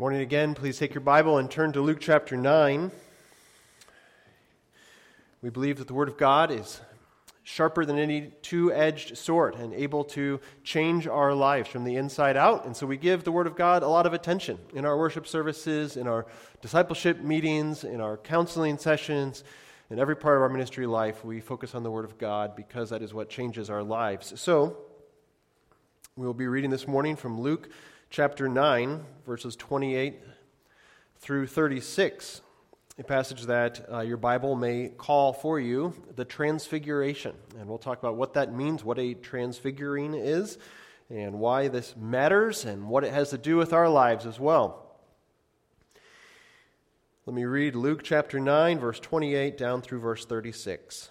Morning again. Please take your Bible and turn to Luke chapter 9. We believe that the Word of God is sharper than any two edged sword and able to change our lives from the inside out. And so we give the Word of God a lot of attention in our worship services, in our discipleship meetings, in our counseling sessions. In every part of our ministry life, we focus on the Word of God because that is what changes our lives. So, we will be reading this morning from Luke chapter 9, verses 28 through 36, a passage that uh, your Bible may call for you the Transfiguration. And we'll talk about what that means, what a transfiguring is, and why this matters, and what it has to do with our lives as well. Let me read Luke chapter 9, verse 28 down through verse 36.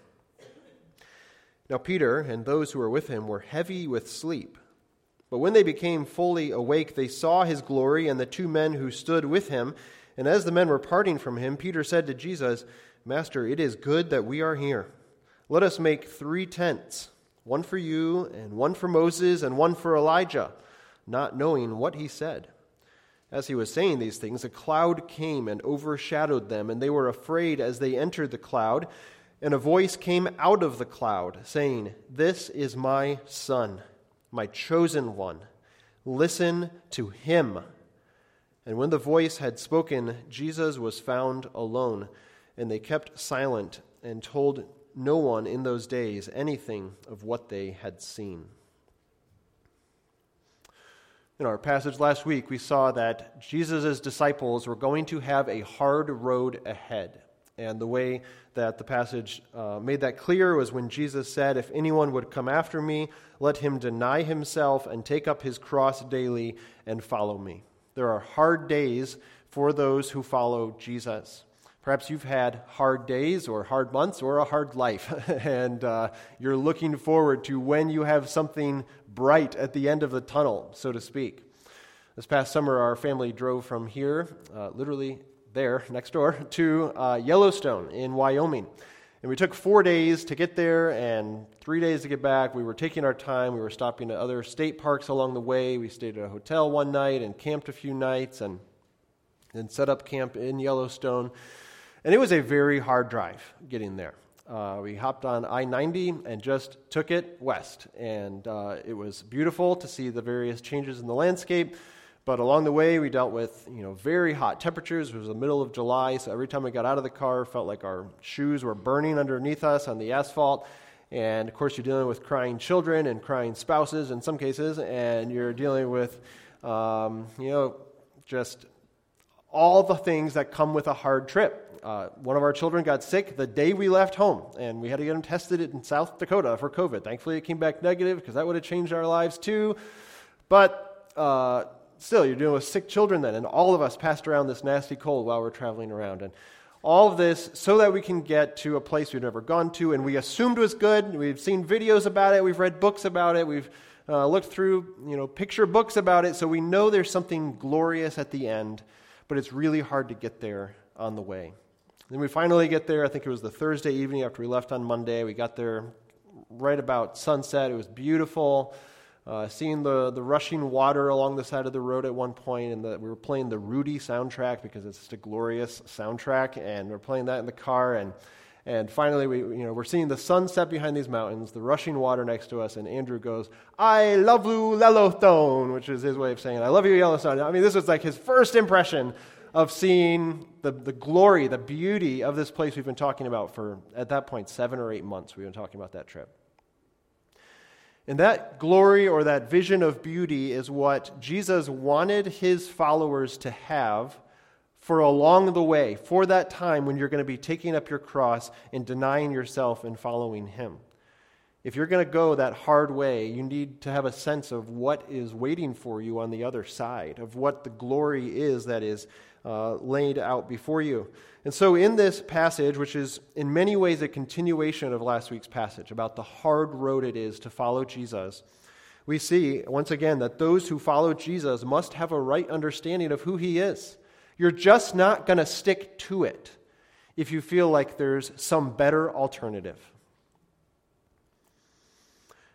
Now Peter and those who were with him were heavy with sleep. But when they became fully awake, they saw his glory and the two men who stood with him. And as the men were parting from him, Peter said to Jesus, Master, it is good that we are here. Let us make three tents one for you, and one for Moses, and one for Elijah, not knowing what he said. As he was saying these things, a cloud came and overshadowed them, and they were afraid as they entered the cloud. And a voice came out of the cloud, saying, This is my Son, my chosen one. Listen to him. And when the voice had spoken, Jesus was found alone, and they kept silent and told no one in those days anything of what they had seen. In our passage last week, we saw that Jesus' disciples were going to have a hard road ahead. And the way that the passage uh, made that clear was when Jesus said, If anyone would come after me, let him deny himself and take up his cross daily and follow me. There are hard days for those who follow Jesus. Perhaps you've had hard days or hard months or a hard life, and uh, you're looking forward to when you have something bright at the end of the tunnel, so to speak. This past summer, our family drove from here, uh, literally there, next door, to uh, Yellowstone in Wyoming. And we took four days to get there and three days to get back. We were taking our time. We were stopping at other state parks along the way. We stayed at a hotel one night and camped a few nights and then set up camp in Yellowstone. And it was a very hard drive getting there. Uh, we hopped on I 90 and just took it west. And uh, it was beautiful to see the various changes in the landscape. But along the way, we dealt with you know very hot temperatures. It was the middle of July, so every time we got out of the car, felt like our shoes were burning underneath us on the asphalt. And of course, you're dealing with crying children and crying spouses in some cases, and you're dealing with um, you know just all the things that come with a hard trip. Uh, one of our children got sick the day we left home, and we had to get him tested in South Dakota for COVID. Thankfully, it came back negative because that would have changed our lives too. But uh, still, you're dealing with sick children then, and all of us passed around this nasty cold while we're traveling around. And all of this so that we can get to a place we've never gone to and we assumed was good. We've seen videos about it, we've read books about it, we've uh, looked through you know, picture books about it, so we know there's something glorious at the end, but it's really hard to get there on the way. Then we finally get there. I think it was the Thursday evening after we left on Monday. We got there right about sunset. It was beautiful. Uh, seeing the, the rushing water along the side of the road at one point, and the, we were playing the Rudy soundtrack because it's just a glorious soundtrack, and we're playing that in the car, and and finally we you know we're seeing the sunset behind these mountains, the rushing water next to us, and Andrew goes, "I love you, Yellowstone," which is his way of saying, "I love you, Yellowstone." I mean, this was like his first impression of seeing the, the glory, the beauty of this place we've been talking about for, at that point, seven or eight months. We've been talking about that trip. And that glory or that vision of beauty is what Jesus wanted his followers to have for along the way, for that time when you're going to be taking up your cross and denying yourself and following him. If you're going to go that hard way, you need to have a sense of what is waiting for you on the other side, of what the glory is that is uh, laid out before you. And so, in this passage, which is in many ways a continuation of last week's passage about the hard road it is to follow Jesus, we see once again that those who follow Jesus must have a right understanding of who he is. You're just not going to stick to it if you feel like there's some better alternative.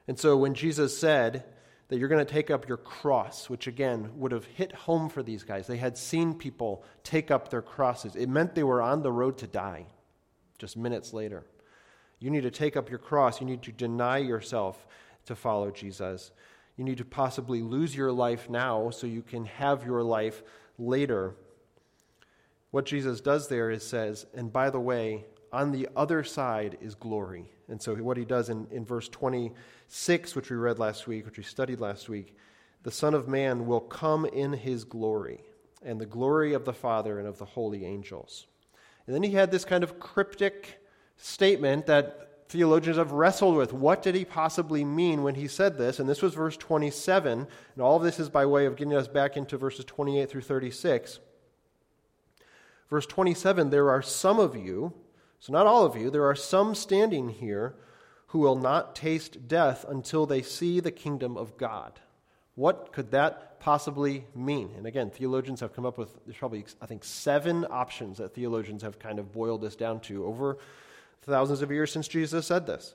And so, when Jesus said, that you're going to take up your cross, which again would have hit home for these guys. They had seen people take up their crosses. It meant they were on the road to die just minutes later. You need to take up your cross. You need to deny yourself to follow Jesus. You need to possibly lose your life now so you can have your life later. What Jesus does there is says, and by the way, on the other side is glory. And so, what he does in, in verse 26, which we read last week, which we studied last week, the Son of Man will come in his glory, and the glory of the Father and of the holy angels. And then he had this kind of cryptic statement that theologians have wrestled with. What did he possibly mean when he said this? And this was verse 27, and all of this is by way of getting us back into verses 28 through 36. Verse 27 There are some of you so, not all of you, there are some standing here who will not taste death until they see the kingdom of God. What could that possibly mean? And again, theologians have come up with, there's probably, I think, seven options that theologians have kind of boiled this down to over thousands of years since Jesus said this.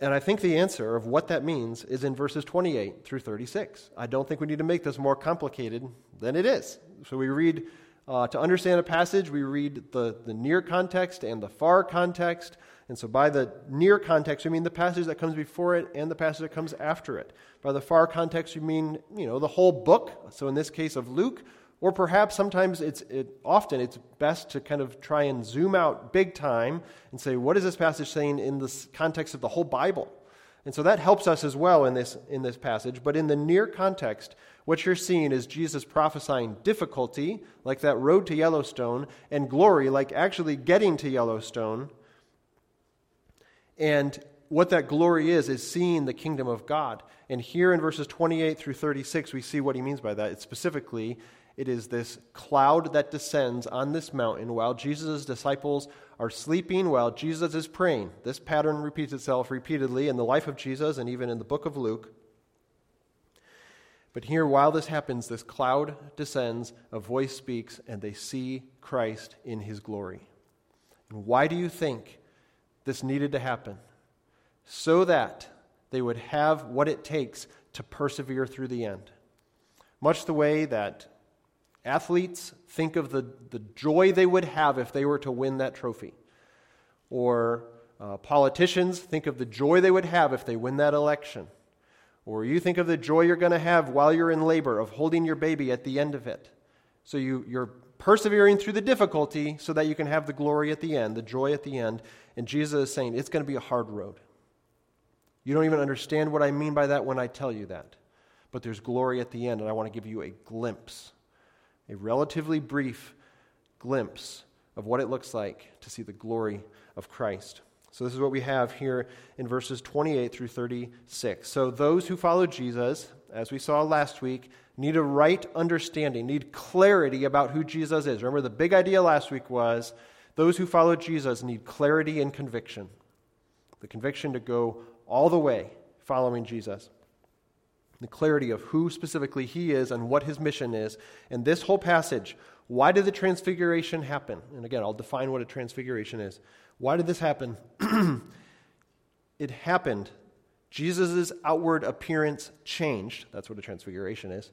And I think the answer of what that means is in verses 28 through 36. I don't think we need to make this more complicated than it is. So we read uh, to understand a passage, we read the, the near context and the far context. And so, by the near context, we mean the passage that comes before it and the passage that comes after it. By the far context, we mean you know the whole book. So, in this case of Luke, or perhaps sometimes it's it, often it's best to kind of try and zoom out big time and say, what is this passage saying in the context of the whole Bible? And so that helps us as well in this, in this passage. But in the near context, what you're seeing is Jesus prophesying difficulty, like that road to Yellowstone, and glory, like actually getting to Yellowstone. And what that glory is, is seeing the kingdom of God. And here in verses 28 through 36, we see what he means by that. It's specifically it is this cloud that descends on this mountain while Jesus' disciples are sleeping, while Jesus is praying. This pattern repeats itself repeatedly in the life of Jesus and even in the book of Luke. But here, while this happens, this cloud descends, a voice speaks, and they see Christ in his glory. And why do you think this needed to happen? So that they would have what it takes to persevere through the end. Much the way that Athletes, think of the, the joy they would have if they were to win that trophy. Or uh, politicians, think of the joy they would have if they win that election. Or you think of the joy you're going to have while you're in labor of holding your baby at the end of it. So you, you're persevering through the difficulty so that you can have the glory at the end, the joy at the end. And Jesus is saying it's going to be a hard road. You don't even understand what I mean by that when I tell you that. But there's glory at the end, and I want to give you a glimpse a relatively brief glimpse of what it looks like to see the glory of Christ. So, this is what we have here in verses 28 through 36. So, those who follow Jesus, as we saw last week, need a right understanding, need clarity about who Jesus is. Remember, the big idea last week was those who follow Jesus need clarity and conviction. The conviction to go all the way following Jesus the clarity of who specifically he is and what his mission is. And this whole passage, why did the transfiguration happen? And again, I'll define what a transfiguration is. Why did this happen? it happened. Jesus' outward appearance changed. That's what a transfiguration is.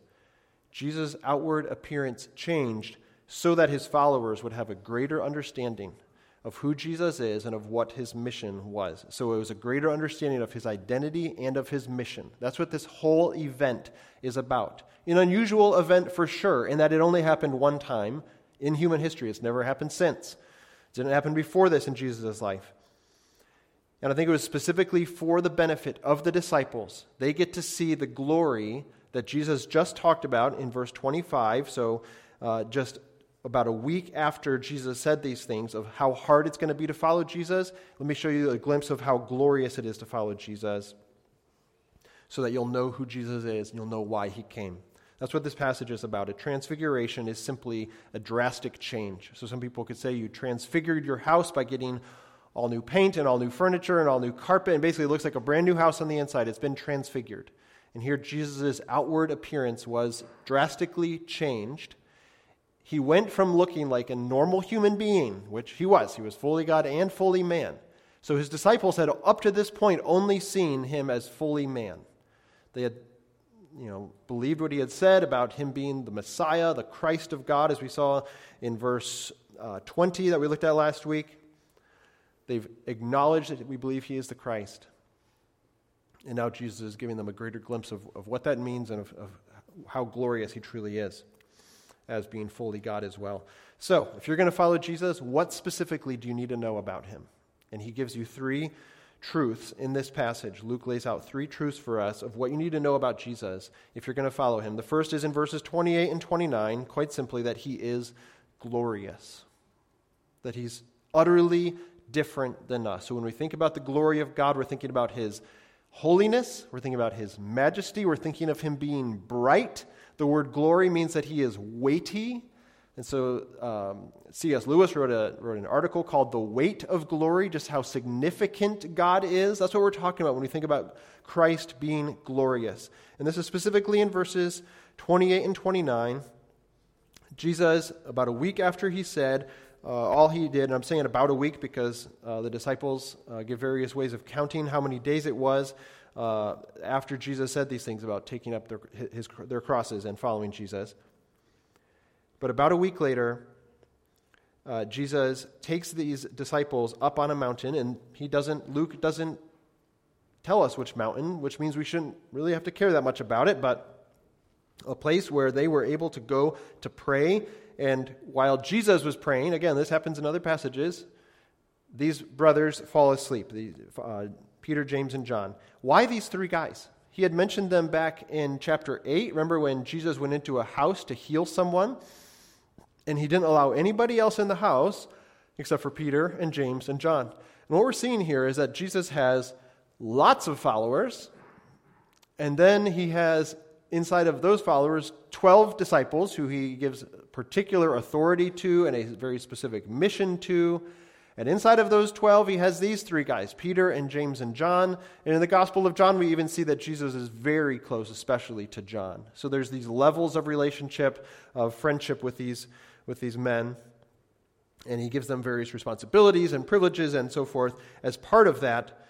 Jesus' outward appearance changed so that his followers would have a greater understanding of who Jesus is and of what his mission was. So it was a greater understanding of his identity and of his mission. That's what this whole event is about. An unusual event for sure, in that it only happened one time in human history. It's never happened since. It didn't happen before this in Jesus' life. And I think it was specifically for the benefit of the disciples. They get to see the glory that Jesus just talked about in verse 25. So, uh, just about a week after Jesus said these things of how hard it's going to be to follow Jesus, let me show you a glimpse of how glorious it is to follow Jesus so that you'll know who Jesus is and you'll know why he came. That's what this passage is about. A transfiguration is simply a drastic change. So some people could say you transfigured your house by getting all new paint and all new furniture and all new carpet, and basically it looks like a brand new house on the inside. It's been transfigured. And here Jesus' outward appearance was drastically changed. He went from looking like a normal human being, which he was, he was fully God and fully man. So his disciples had up to this point only seen him as fully man. They had you know, believed what he had said about him being the Messiah, the Christ of God, as we saw in verse uh, 20 that we looked at last week. They've acknowledged that we believe he is the Christ. And now Jesus is giving them a greater glimpse of, of what that means and of, of how glorious he truly is as being fully God as well. So, if you're going to follow Jesus, what specifically do you need to know about him? And he gives you three truths in this passage. Luke lays out three truths for us of what you need to know about Jesus if you're going to follow him. The first is in verses 28 and 29, quite simply, that he is glorious, that he's utterly different than us. So when we think about the glory of God, we're thinking about his holiness, we're thinking about his majesty, we're thinking of him being bright. The word glory means that he is weighty. And so um, C.S. Lewis wrote, a, wrote an article called The Weight of Glory, just how significant God is. That's what we're talking about when we think about Christ being glorious. And this is specifically in verses 28 and 29. Jesus, about a week after he said, uh, all he did, and I'm saying about a week because uh, the disciples uh, give various ways of counting how many days it was uh, after Jesus said these things about taking up their, his, their crosses and following Jesus. But about a week later, uh, Jesus takes these disciples up on a mountain, and he doesn't, Luke doesn't tell us which mountain, which means we shouldn't really have to care that much about it, but a place where they were able to go to pray. And while Jesus was praying, again, this happens in other passages, these brothers fall asleep uh, Peter, James, and John. Why these three guys? He had mentioned them back in chapter 8. Remember when Jesus went into a house to heal someone? And he didn't allow anybody else in the house except for Peter and James and John. And what we're seeing here is that Jesus has lots of followers, and then he has inside of those followers 12 disciples who he gives particular authority to and a very specific mission to. And inside of those 12, he has these three guys Peter and James and John. And in the Gospel of John, we even see that Jesus is very close, especially to John. So there's these levels of relationship, of friendship with these with these men. And he gives them various responsibilities and privileges and so forth as part of that.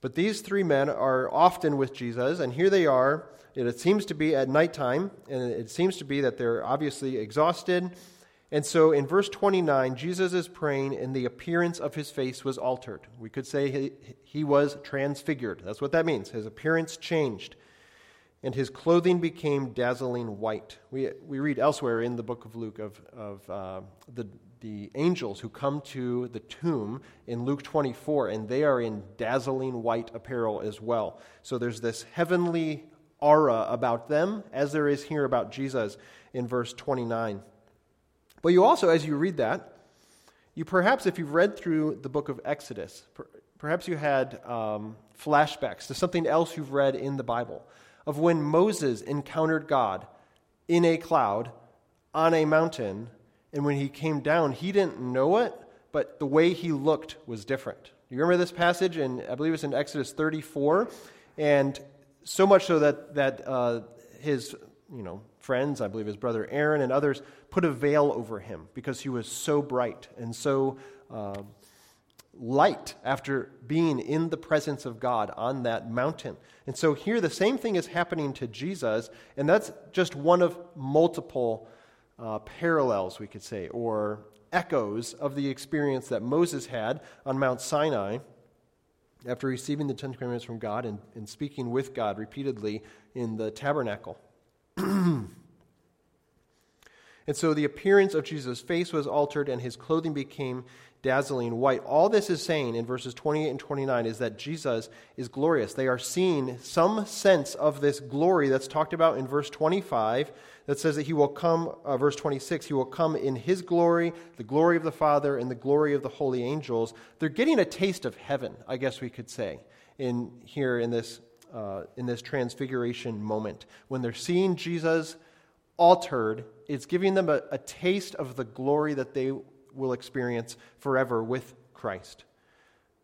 But these three men are often with Jesus, and here they are. It seems to be at nighttime, and it seems to be that they're obviously exhausted. And so in verse 29, Jesus is praying, and the appearance of his face was altered. We could say he, he was transfigured. That's what that means. His appearance changed and his clothing became dazzling white. We, we read elsewhere in the book of Luke of, of uh, the, the angels who come to the tomb in Luke 24, and they are in dazzling white apparel as well. So there's this heavenly aura about them, as there is here about Jesus in verse 29. But you also, as you read that, you perhaps, if you've read through the book of Exodus, perhaps you had um, flashbacks to something else you've read in the Bible of when Moses encountered God in a cloud on a mountain, and when he came down, he didn't know it, but the way he looked was different. You remember this passage, and I believe it's in Exodus 34, and so much so that that uh, his you know friends, I believe his brother Aaron and others, put a veil over him because he was so bright and so. Uh, light after being in the presence of God on that mountain. And so here the same thing is happening to Jesus, and that's just one of multiple uh, parallels, we could say, or echoes of the experience that Moses had on Mount Sinai after receiving the Ten Commandments from God and, and speaking with God repeatedly in the tabernacle. and so the appearance of Jesus' face was altered and his clothing became dazzling white. All this is saying in verses 28 and 29 is that Jesus is glorious. They are seeing some sense of this glory that's talked about in verse 25 that says that he will come, uh, verse 26, he will come in his glory, the glory of the Father, and the glory of the holy angels. They're getting a taste of heaven, I guess we could say, in here in this, uh, in this transfiguration moment. When they're seeing Jesus altered, it's giving them a, a taste of the glory that they will experience forever with Christ.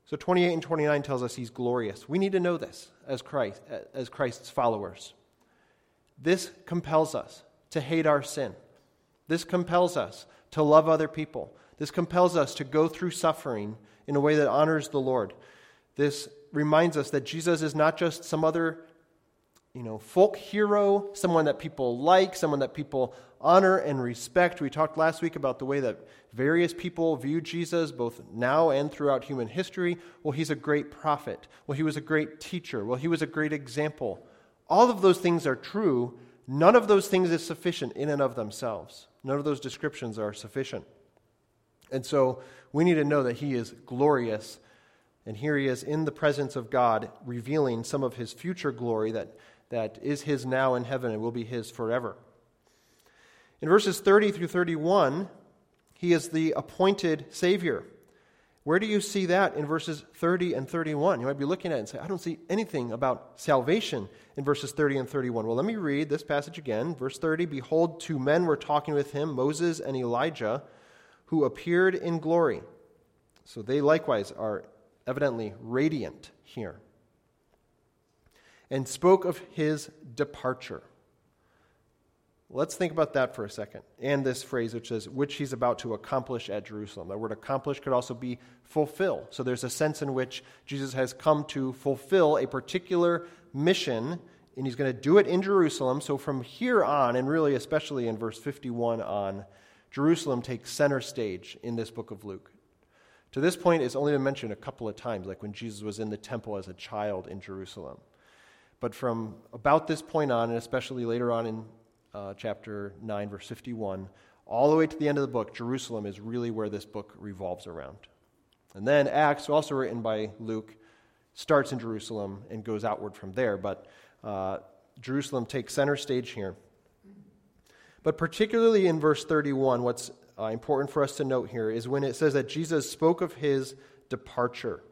So 28 and 29 tells us he's glorious. We need to know this as Christ as Christ's followers. This compels us to hate our sin. This compels us to love other people. This compels us to go through suffering in a way that honors the Lord. This reminds us that Jesus is not just some other you know, folk hero, someone that people like, someone that people honor and respect. We talked last week about the way that various people view Jesus, both now and throughout human history. Well, he's a great prophet. Well, he was a great teacher. Well, he was a great example. All of those things are true. None of those things is sufficient in and of themselves. None of those descriptions are sufficient. And so we need to know that he is glorious. And here he is in the presence of God, revealing some of his future glory that that is his now in heaven and will be his forever. In verses 30 through 31, he is the appointed Savior. Where do you see that in verses 30 and 31? You might be looking at it and say, I don't see anything about salvation in verses 30 and 31. Well, let me read this passage again. Verse 30 Behold, two men were talking with him, Moses and Elijah, who appeared in glory. So they likewise are evidently radiant here and spoke of his departure. Let's think about that for a second. And this phrase, which says, which he's about to accomplish at Jerusalem. The word accomplish could also be fulfill. So there's a sense in which Jesus has come to fulfill a particular mission, and he's going to do it in Jerusalem. So from here on, and really especially in verse 51 on, Jerusalem takes center stage in this book of Luke. To this point, it's only been mentioned a couple of times, like when Jesus was in the temple as a child in Jerusalem. But from about this point on, and especially later on in uh, chapter 9, verse 51, all the way to the end of the book, Jerusalem is really where this book revolves around. And then Acts, also written by Luke, starts in Jerusalem and goes outward from there. But uh, Jerusalem takes center stage here. But particularly in verse 31, what's uh, important for us to note here is when it says that Jesus spoke of his departure.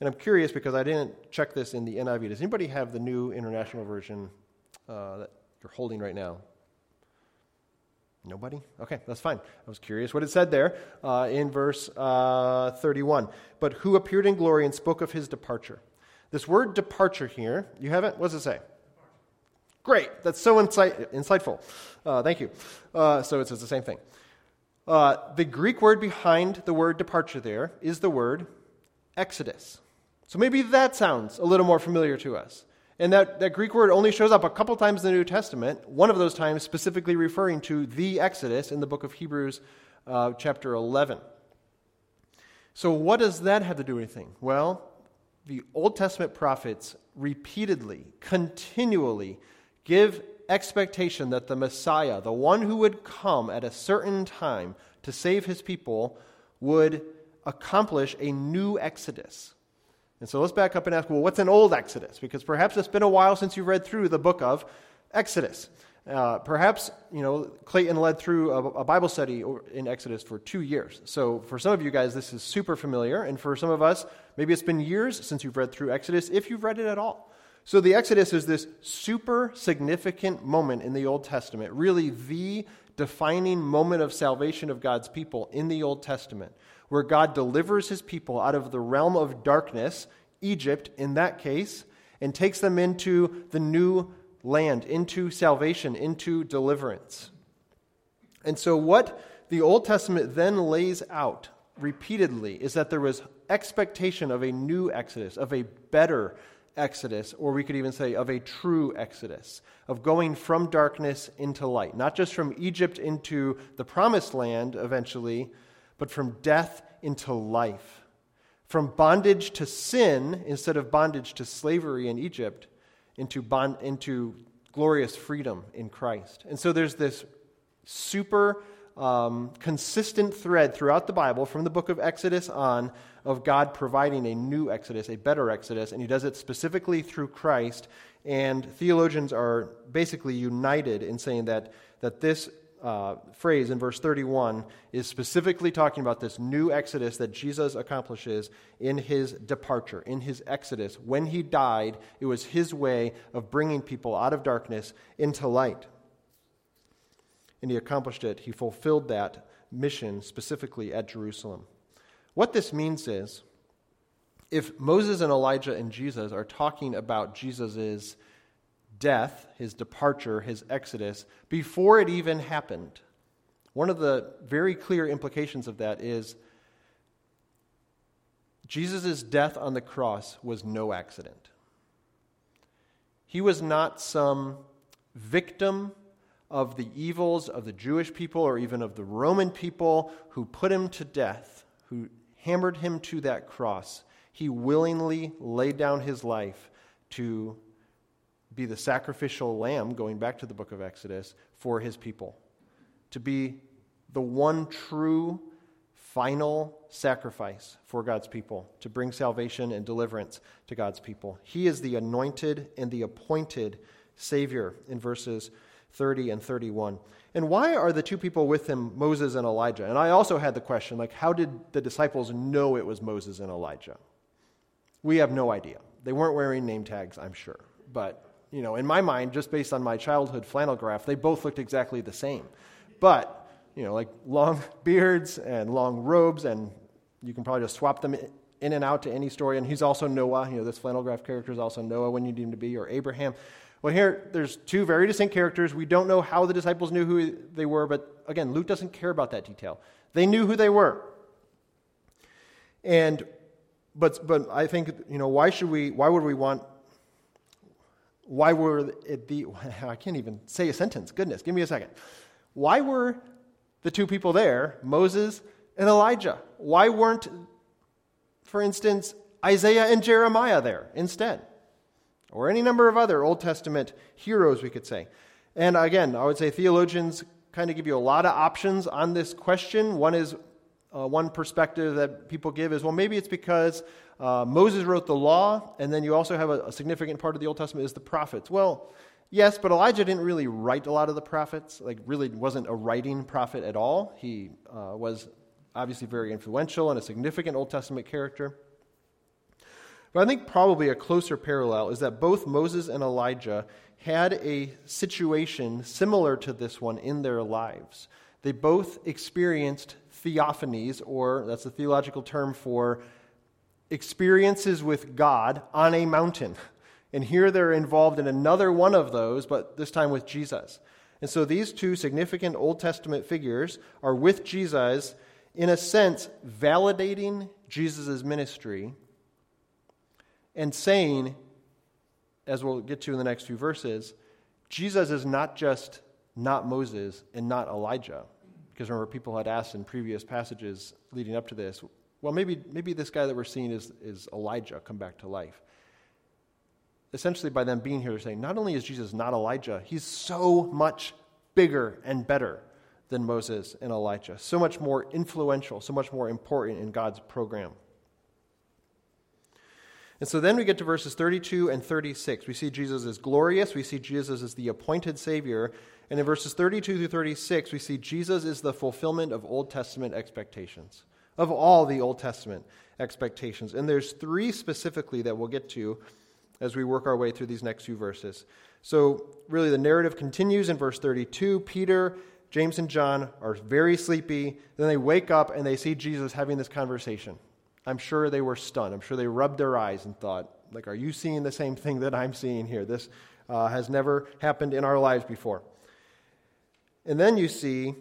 And I'm curious because I didn't check this in the NIV. Does anybody have the new international version uh, that you're holding right now? Nobody? Okay, that's fine. I was curious what it said there uh, in verse uh, 31. But who appeared in glory and spoke of his departure. This word departure here, you have it? What does it say? Great. That's so insight, insightful. Uh, thank you. Uh, so it says the same thing. Uh, the Greek word behind the word departure there is the word exodus. So maybe that sounds a little more familiar to us. And that, that Greek word only shows up a couple times in the New Testament, one of those times specifically referring to the Exodus in the book of Hebrews, uh, chapter 11. So, what does that have to do with anything? Well, the Old Testament prophets repeatedly, continually give expectation that the Messiah, the one who would come at a certain time to save his people, would accomplish a new Exodus. And so let's back up and ask, well, what's an old Exodus? Because perhaps it's been a while since you've read through the book of Exodus. Uh, perhaps, you know, Clayton led through a, a, Bible study in Exodus for two years. So for some of you guys, this is super familiar. And for some of us, maybe it's been years since you've read through Exodus, if you've read it at all. So the Exodus is this super significant moment in the Old Testament, really the defining moment of salvation of God's people in the Old Testament, where God delivers his people out of the realm of darkness, Egypt in that case, and takes them into the new land, into salvation, into deliverance. And so, what the Old Testament then lays out repeatedly is that there was expectation of a new Exodus, of a better exodus, or we could even say of a true exodus, of going from darkness into light, not just from Egypt into the promised land eventually, but from death into life, from bondage to sin instead of bondage to slavery in Egypt into, bond, into glorious freedom in Christ. And so there's this super um, consistent thread throughout the Bible, from the book of Exodus on, of God providing a new Exodus, a better Exodus, and He does it specifically through Christ. And theologians are basically united in saying that, that this uh, phrase in verse 31 is specifically talking about this new exodus that Jesus accomplishes in his departure, in his exodus. When he died, it was his way of bringing people out of darkness into light. And he accomplished it. He fulfilled that mission specifically at Jerusalem. What this means is if Moses and Elijah and Jesus are talking about Jesus' death, his departure, his exodus, before it even happened. One of the very clear implications of that is Jesus' death on the cross was no accident. He was not some victim of the evils of the Jewish people or even of the Roman people who put him to death, who hammered him to that cross. He willingly laid down his life to be the sacrificial lamb, going back to the book of Exodus, for his people. To be the one true final sacrifice for God's people, to bring salvation and deliverance to God's people. He is the anointed and the appointed Savior in verses 30 and 31. And why are the two people with him Moses and Elijah? And I also had the question like, how did the disciples know it was Moses and Elijah? We have no idea. They weren't wearing name tags, I'm sure. But you know, in my mind, just based on my childhood flannel graph, they both looked exactly the same. But, you know, like long beards and long robes, and you can probably just swap them in and out to any story. And he's also Noah. You know, this flannel graph character is also Noah when you need him to be, or Abraham. Well, here, there's two very distinct characters. We don't know how the disciples knew who they were, but again, Luke doesn't care about that detail. They knew who they were. And, but, but I think, you know, why should we, why would we want why were it the, I can't even say a sentence. Goodness, give me a second. Why were the two people there, Moses and Elijah? Why weren't, for instance, Isaiah and Jeremiah there instead? Or any number of other Old Testament heroes, we could say. And again, I would say theologians kind of give you a lot of options on this question. One is uh, one perspective that people give is well, maybe it's because uh, Moses wrote the law, and then you also have a, a, significant part of the Old Testament is the prophets. Well, yes, but Elijah didn't really write a lot of the prophets. Like, really wasn't a writing prophet at all. He uh, was obviously very influential and a significant Old Testament character. But I think probably a closer parallel is that both Moses and Elijah had a situation similar to this one in their lives. They both experienced theophanies, or that's a theological term for experiences with God on a mountain. And here they're involved in another one of those, but this time with Jesus. And so these two significant Old Testament figures are with Jesus, in a sense, validating Jesus' ministry and saying, as we'll get to in the next few verses, Jesus is not just not Moses and not Elijah. Because remember, people had asked in previous passages leading up to this, well, maybe, maybe this guy that we're seeing is, is Elijah come back to life. Essentially, by them being here, they're saying not only is Jesus not Elijah, he's so much bigger and better than Moses and Elijah, so much more influential, so much more important in God's program. And so then we get to verses 32 and 36. We see Jesus as glorious, we see Jesus as the appointed Savior, and in verses 32 through 36, we see Jesus is the fulfillment of Old Testament expectations, of all the Old Testament expectations. And there's three specifically that we'll get to as we work our way through these next few verses. So, really, the narrative continues in verse 32. Peter, James, and John are very sleepy. Then they wake up and they see Jesus having this conversation. I'm sure they were stunned. I'm sure they rubbed their eyes and thought, like, are you seeing the same thing that I'm seeing here? This uh, has never happened in our lives before. And then you see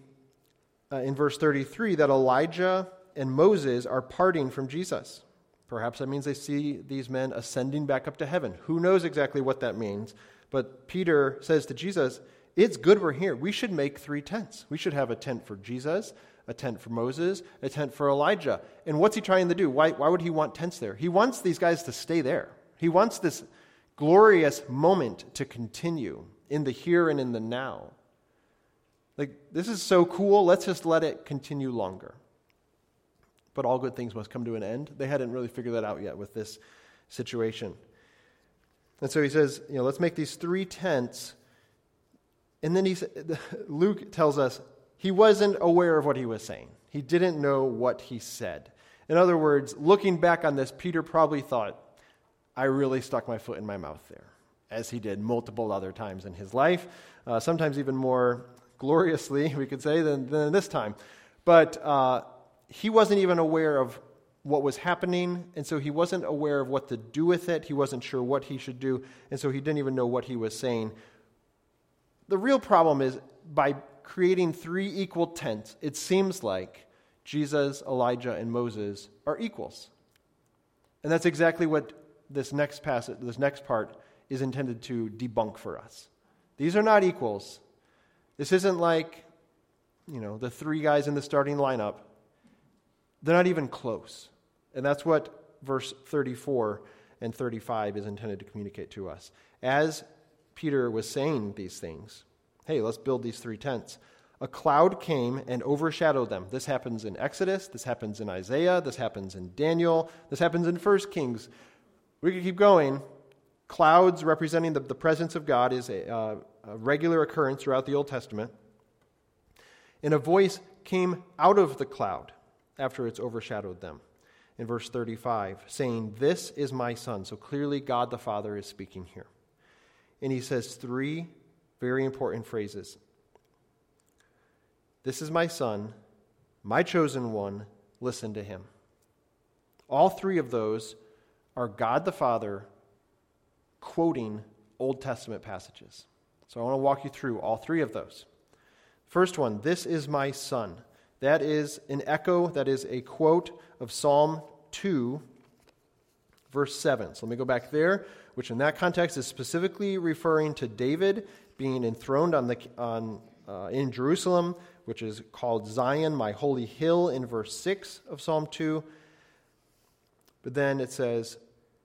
uh, in verse 33 that Elijah and Moses are parting from Jesus. Perhaps that means they see these men ascending back up to heaven. Who knows exactly what that means? But Peter says to Jesus, It's good we're here. We should make three tents. We should have a tent for Jesus, a tent for Moses, a tent for Elijah. And what's he trying to do? Why, why would he want tents there? He wants these guys to stay there. He wants this glorious moment to continue in the here and in the now. Like, this is so cool, let's just let it continue longer. But all good things must come to an end. They hadn't really figured that out yet with this situation. And so he says, you know, let's make these three tents. And then he, Luke tells us he wasn't aware of what he was saying. He didn't know what he said. In other words, looking back on this, Peter probably thought, I really stuck my foot in my mouth there, as he did multiple other times in his life, uh, sometimes even more gloriously, we could say, than, than this time. But uh, he wasn't even aware of what was happening, and so he wasn't aware of what to do with it. He wasn't sure what he should do, and so he didn't even know what he was saying. The real problem is by creating three equal tents, it seems like Jesus, Elijah, and Moses are equals. And that's exactly what this next passage, this next part is intended to debunk for us. These are not equals. This isn't like, you know, the three guys in the starting lineup. They're not even close. And that's what verse 34 and 35 is intended to communicate to us. As Peter was saying these things, hey, let's build these three tents. A cloud came and overshadowed them. This happens in Exodus, this happens in Isaiah, this happens in Daniel, this happens in 1 Kings. We could keep going. Clouds representing the, the presence of God is a, uh, a regular occurrence throughout the Old Testament. And a voice came out of the cloud after it's overshadowed them in verse 35, saying, This is my son. So clearly, God the Father is speaking here. And he says three very important phrases This is my son, my chosen one, listen to him. All three of those are God the Father quoting Old Testament passages. So I want to walk you through all three of those. First one, this is my son. That is an echo, that is a quote of Psalm 2, verse 7. So let me go back there, which in that context is specifically referring to David being enthroned on the, on, uh, in Jerusalem, which is called Zion, my holy hill, in verse 6 of Psalm 2. But then it says,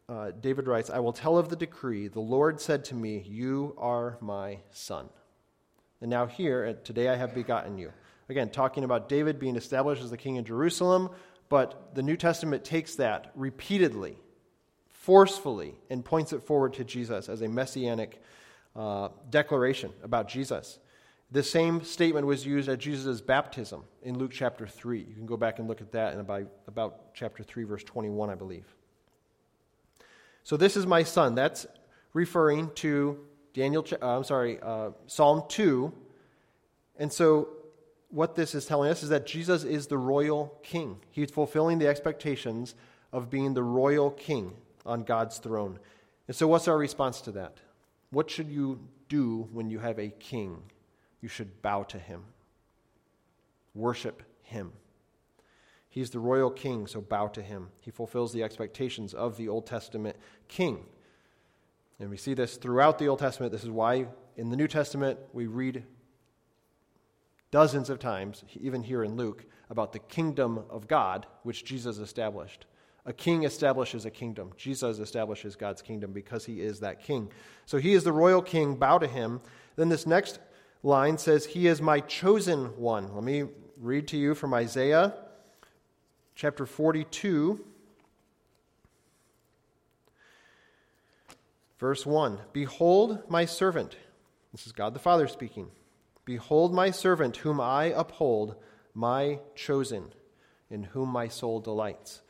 uh, David writes, I will tell of the decree. The Lord said to me, You are my son. And now here, today I have begotten you. Again, talking about David being established as the king of Jerusalem, but the New Testament takes that repeatedly, forcefully, and points it forward to Jesus as a messianic uh, declaration about Jesus. The same statement was used at Jesus' baptism in Luke chapter 3. You can go back and look at that in about, about chapter 3, verse 21, I believe. So, this is my son. That's referring to Daniel, uh, I'm sorry, uh, Psalm 2. And so, what this is telling us is that Jesus is the royal king. He's fulfilling the expectations of being the royal king on God's throne. And so, what's our response to that? What should you do when you have a king? You should bow to him, worship him. He's the royal king, so bow to him. He fulfills the expectations of the Old Testament king. And we see this throughout the Old Testament. This is why in the New Testament we read dozens of times, even here in Luke, about the kingdom of God, which Jesus established. A king establishes a kingdom. Jesus establishes God's kingdom because he is that king. So he is the royal king. Bow to him. Then this next line says, He is my chosen one. Let me read to you from Isaiah chapter 42, verse 1. Behold my servant. This is God the Father speaking. Behold my servant, whom I uphold, my chosen, in whom my soul delights.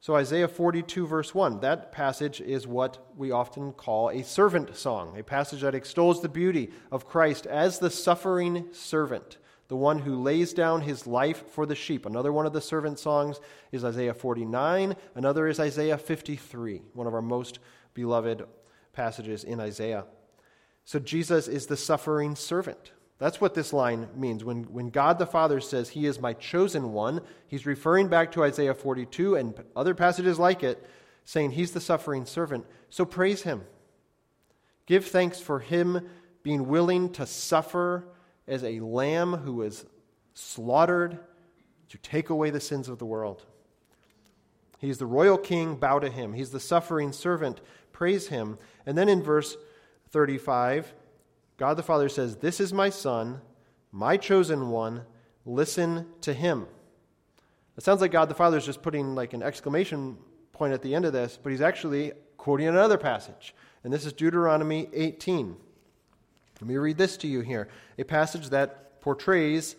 So, Isaiah 42, verse 1, that passage is what we often call a servant song, a passage that extols the beauty of Christ as the suffering servant the one who lays down his life for the sheep. Another one of the servant songs is Isaiah 49. Another is Isaiah 53, one of our most beloved passages in Isaiah. So Jesus is the suffering servant. That's what this line means. When, when God the Father says, He is my chosen one, He's referring back to Isaiah 42 and other passages like it, saying He's the suffering servant. So praise Him. Give thanks for Him being willing to suffer as a lamb who was slaughtered to take away the sins of the world. He's the royal king, bow to him. He's the suffering servant, praise him. And then in verse 35, God the Father says, This is my son, my chosen one, listen to him. It sounds like God the Father is just putting like an exclamation point at the end of this, but he's actually quoting another passage. And this is Deuteronomy 18. Let me read this to you here a passage that portrays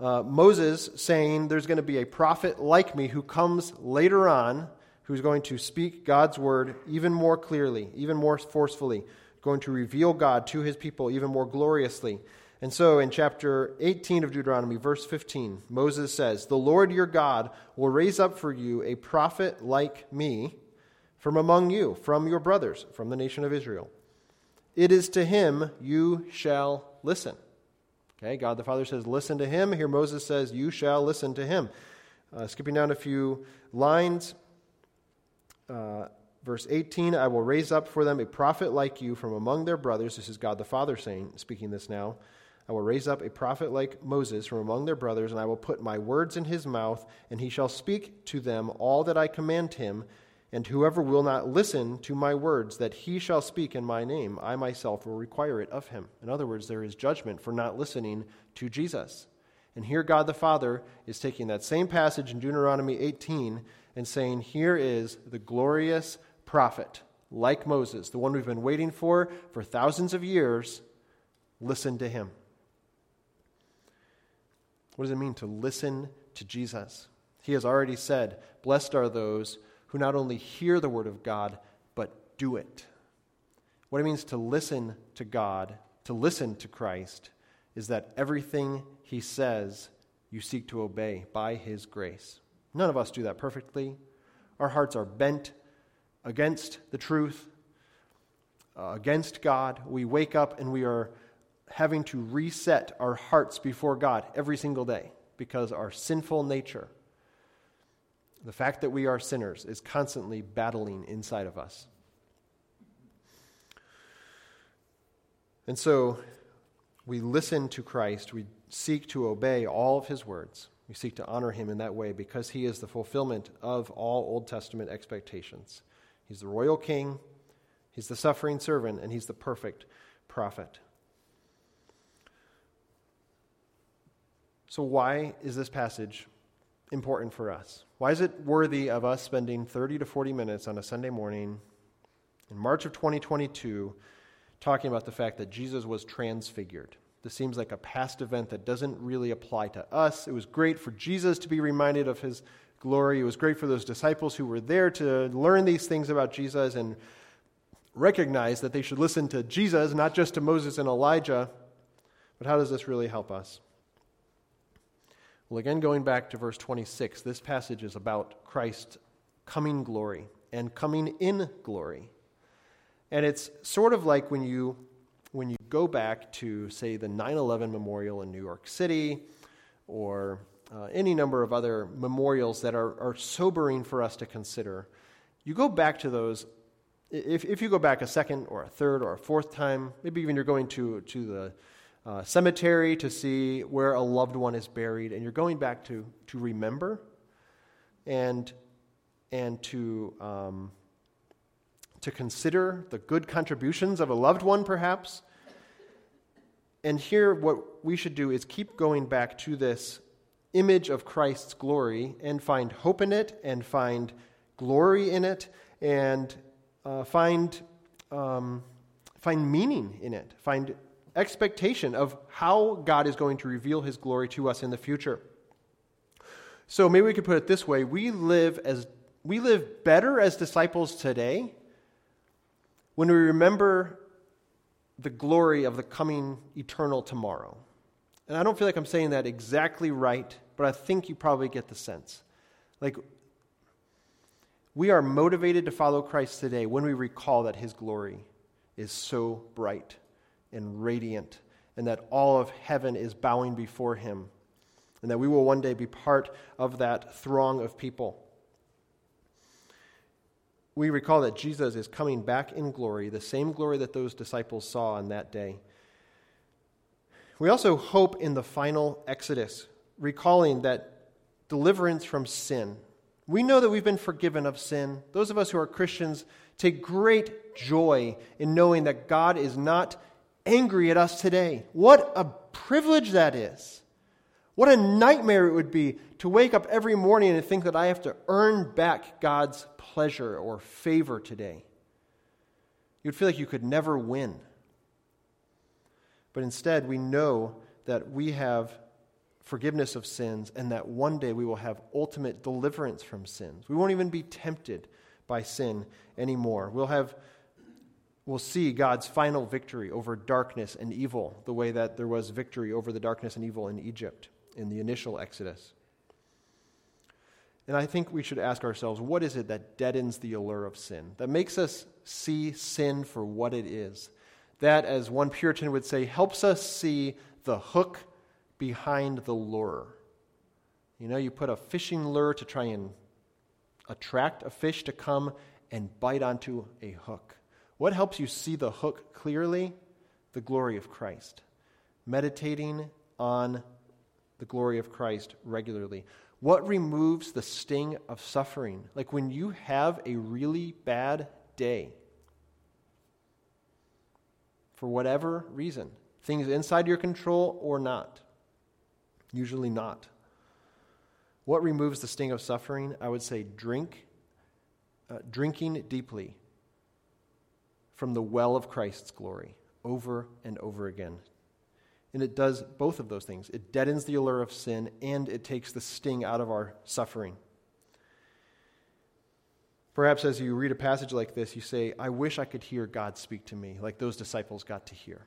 uh, Moses saying, There's going to be a prophet like me who comes later on who's going to speak God's word even more clearly, even more forcefully, going to reveal God to his people even more gloriously. And so in chapter 18 of Deuteronomy, verse 15, Moses says, The Lord your God will raise up for you a prophet like me from among you, from your brothers, from the nation of Israel. It is to him you shall listen. Okay, God the Father says, Listen to him. Here Moses says, You shall listen to him. Uh, skipping down a few lines, uh, verse 18 I will raise up for them a prophet like you from among their brothers. This is God the Father saying, speaking this now. I will raise up a prophet like Moses from among their brothers, and I will put my words in his mouth, and he shall speak to them all that I command him. And whoever will not listen to my words that he shall speak in my name, I myself will require it of him. In other words, there is judgment for not listening to Jesus. And here, God the Father is taking that same passage in Deuteronomy 18 and saying, Here is the glorious prophet, like Moses, the one we've been waiting for for thousands of years. Listen to him. What does it mean to listen to Jesus? He has already said, Blessed are those who not only hear the word of God, but do it. What it means to listen to God, to listen to Christ, is that everything he says you seek to obey by his grace. None of us do that perfectly. Our hearts are bent against the truth, uh, against God. We wake up and we are having to reset our hearts before God every single day because our sinful nature, the fact that we are sinners, is constantly battling inside of us. And so we listen to Christ, we seek to obey all of his words. We seek to honor him in that way because he is the fulfillment of all Old Testament expectations. He's the royal king, he's the suffering servant, and he's the perfect prophet. So, why is this passage important for us? Why is it worthy of us spending 30 to 40 minutes on a Sunday morning in March of 2022 talking about the fact that Jesus was transfigured? This seems like a past event that doesn't really apply to us. It was great for Jesus to be reminded of his glory. It was great for those disciples who were there to learn these things about Jesus and recognize that they should listen to Jesus, not just to Moses and Elijah. But how does this really help us? Well, again, going back to verse 26, this passage is about Christ's coming glory and coming in glory. And it's sort of like when you when you go back to, say, the 9 11 memorial in New York City or uh, any number of other memorials that are, are sobering for us to consider, you go back to those. If, if you go back a second or a third or a fourth time, maybe even you're going to, to the uh, cemetery to see where a loved one is buried, and you're going back to, to remember and, and to um, to consider the good contributions of a loved one, perhaps. And here, what we should do is keep going back to this image of Christ's glory and find hope in it and find glory in it and uh, find, um, find meaning in it, find expectation of how God is going to reveal his glory to us in the future. So maybe we could put it this way we live as we live better as disciples today when we remember the glory of the coming eternal tomorrow. And I don't feel like I'm saying that exactly right, but I think you probably get the sense. Like, we are motivated to follow Christ today when we recall that his glory is so bright and radiant, and that all of heaven is bowing before him, and that we will one day be part of that throng of people we recall that Jesus is coming back in glory, the same glory that those disciples saw on that day. We also hope in the final Exodus, recalling that deliverance from sin. We know that we've been forgiven of sin. Those of us who are Christians take great joy in knowing that God is not angry at us today. What a privilege that is. What a nightmare it would be to wake up every morning and think that I have to earn back God's pleasure or favor today. You'd feel like you could never win. But instead, we know that we have forgiveness of sins and that one day we will have ultimate deliverance from sins. We won't even be tempted by sin anymore. We'll have we'll see God's final victory over darkness and evil, the way that there was victory over the darkness and evil in Egypt in the initial Exodus. And I think we should ask ourselves what is it that deadens the allure of sin, that makes us see sin for what it is? That, as one Puritan would say, helps us see the hook behind the lure. You know, you put a fishing lure to try and attract a fish to come and bite onto a hook. What helps you see the hook clearly? The glory of Christ. Meditating on the glory of Christ regularly. What removes the sting of suffering? Like when you have a really bad day, for whatever reason, things inside your control or not. Usually not. What removes the sting of suffering? I would say drink, uh, drinking deeply from the well of Christ's glory over and over again. And it does both of those things. It deadens the allure of sin and it takes the sting out of our suffering. Perhaps as you read a passage like this, you say, I wish I could hear God speak to me, like those disciples got to hear.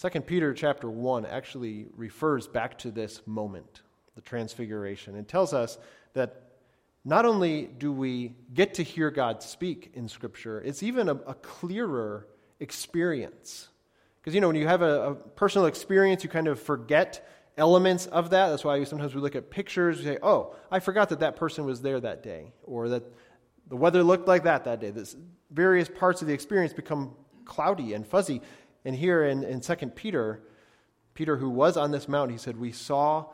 2 Peter chapter 1 actually refers back to this moment, the transfiguration, and tells us that not only do we get to hear God speak in Scripture, it's even a, a clearer experience. Because, you know, when you have a, a, personal experience, you kind of forget elements of that. That's why sometimes we look at pictures, we say, oh, I forgot that that person was there that day, or that the weather looked like that that day. This, various parts of the experience become cloudy and fuzzy. And here in, in 2 Peter, Peter, who was on this mountain, he said, We saw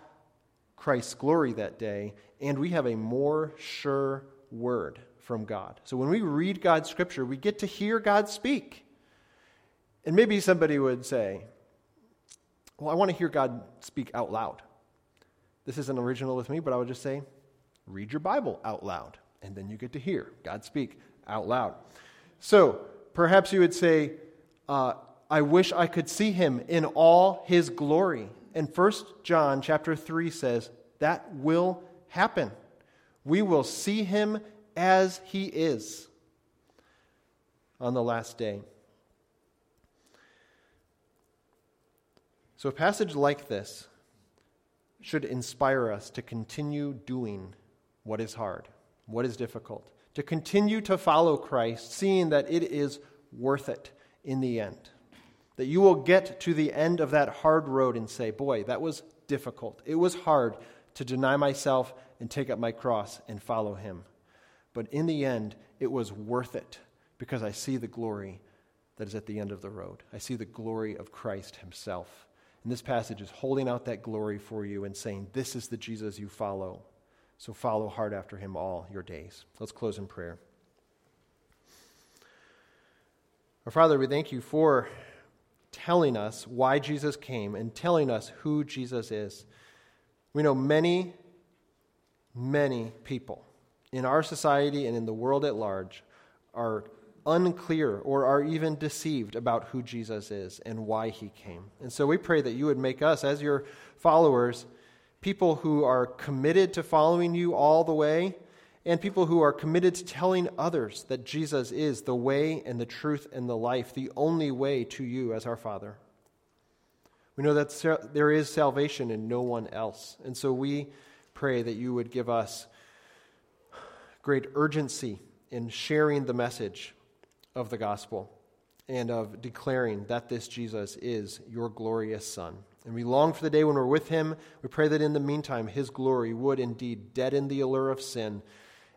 Christ's glory that day, and we have a more sure word from God. So when we read God's scripture, we get to hear God speak. And maybe somebody would say, Well, I want to hear God speak out loud. This isn't original with me, but I would just say, Read your Bible out loud and then you get to hear God speak out loud. So perhaps you would say, uh, I wish I could see him in all his glory. And First John chapter 3 says that will happen. We will see him as he is on the last day. So, a passage like this should inspire us to continue doing what is hard what is difficult, to continue to follow Christ, seeing that it is worth it in the end. That you will get to the end of that hard road and say, Boy, that was difficult. It was hard to deny myself and take up my cross and follow him. But in the end, it was worth it because I see the glory that is at the end of the road. I see the glory of Christ himself. And this passage is holding out that glory for you and saying, This is the Jesus you follow. So follow hard after him all your days. Let's close in prayer. Our Father, we thank you for telling us why Jesus came and telling us who Jesus is. We know many, many people in our society and in the world at large are unclear or are even deceived about who Jesus is and why he came. And so we pray that you would make us, as your followers, people who are committed to following you all the way, and people who are committed to telling others that Jesus is the way and the truth and the life, the only way to you as our Father. We know that there is salvation in no one else. And so we pray that you would give us great urgency in sharing the message of the gospel and of declaring that this Jesus is your glorious Son. And we long for the day when we're with him. We pray that in the meantime, his glory would indeed deaden the allure of sin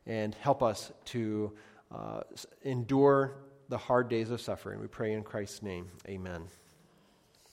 and help us to uh, endure the hard days of suffering. We pray in Christ's name. Amen.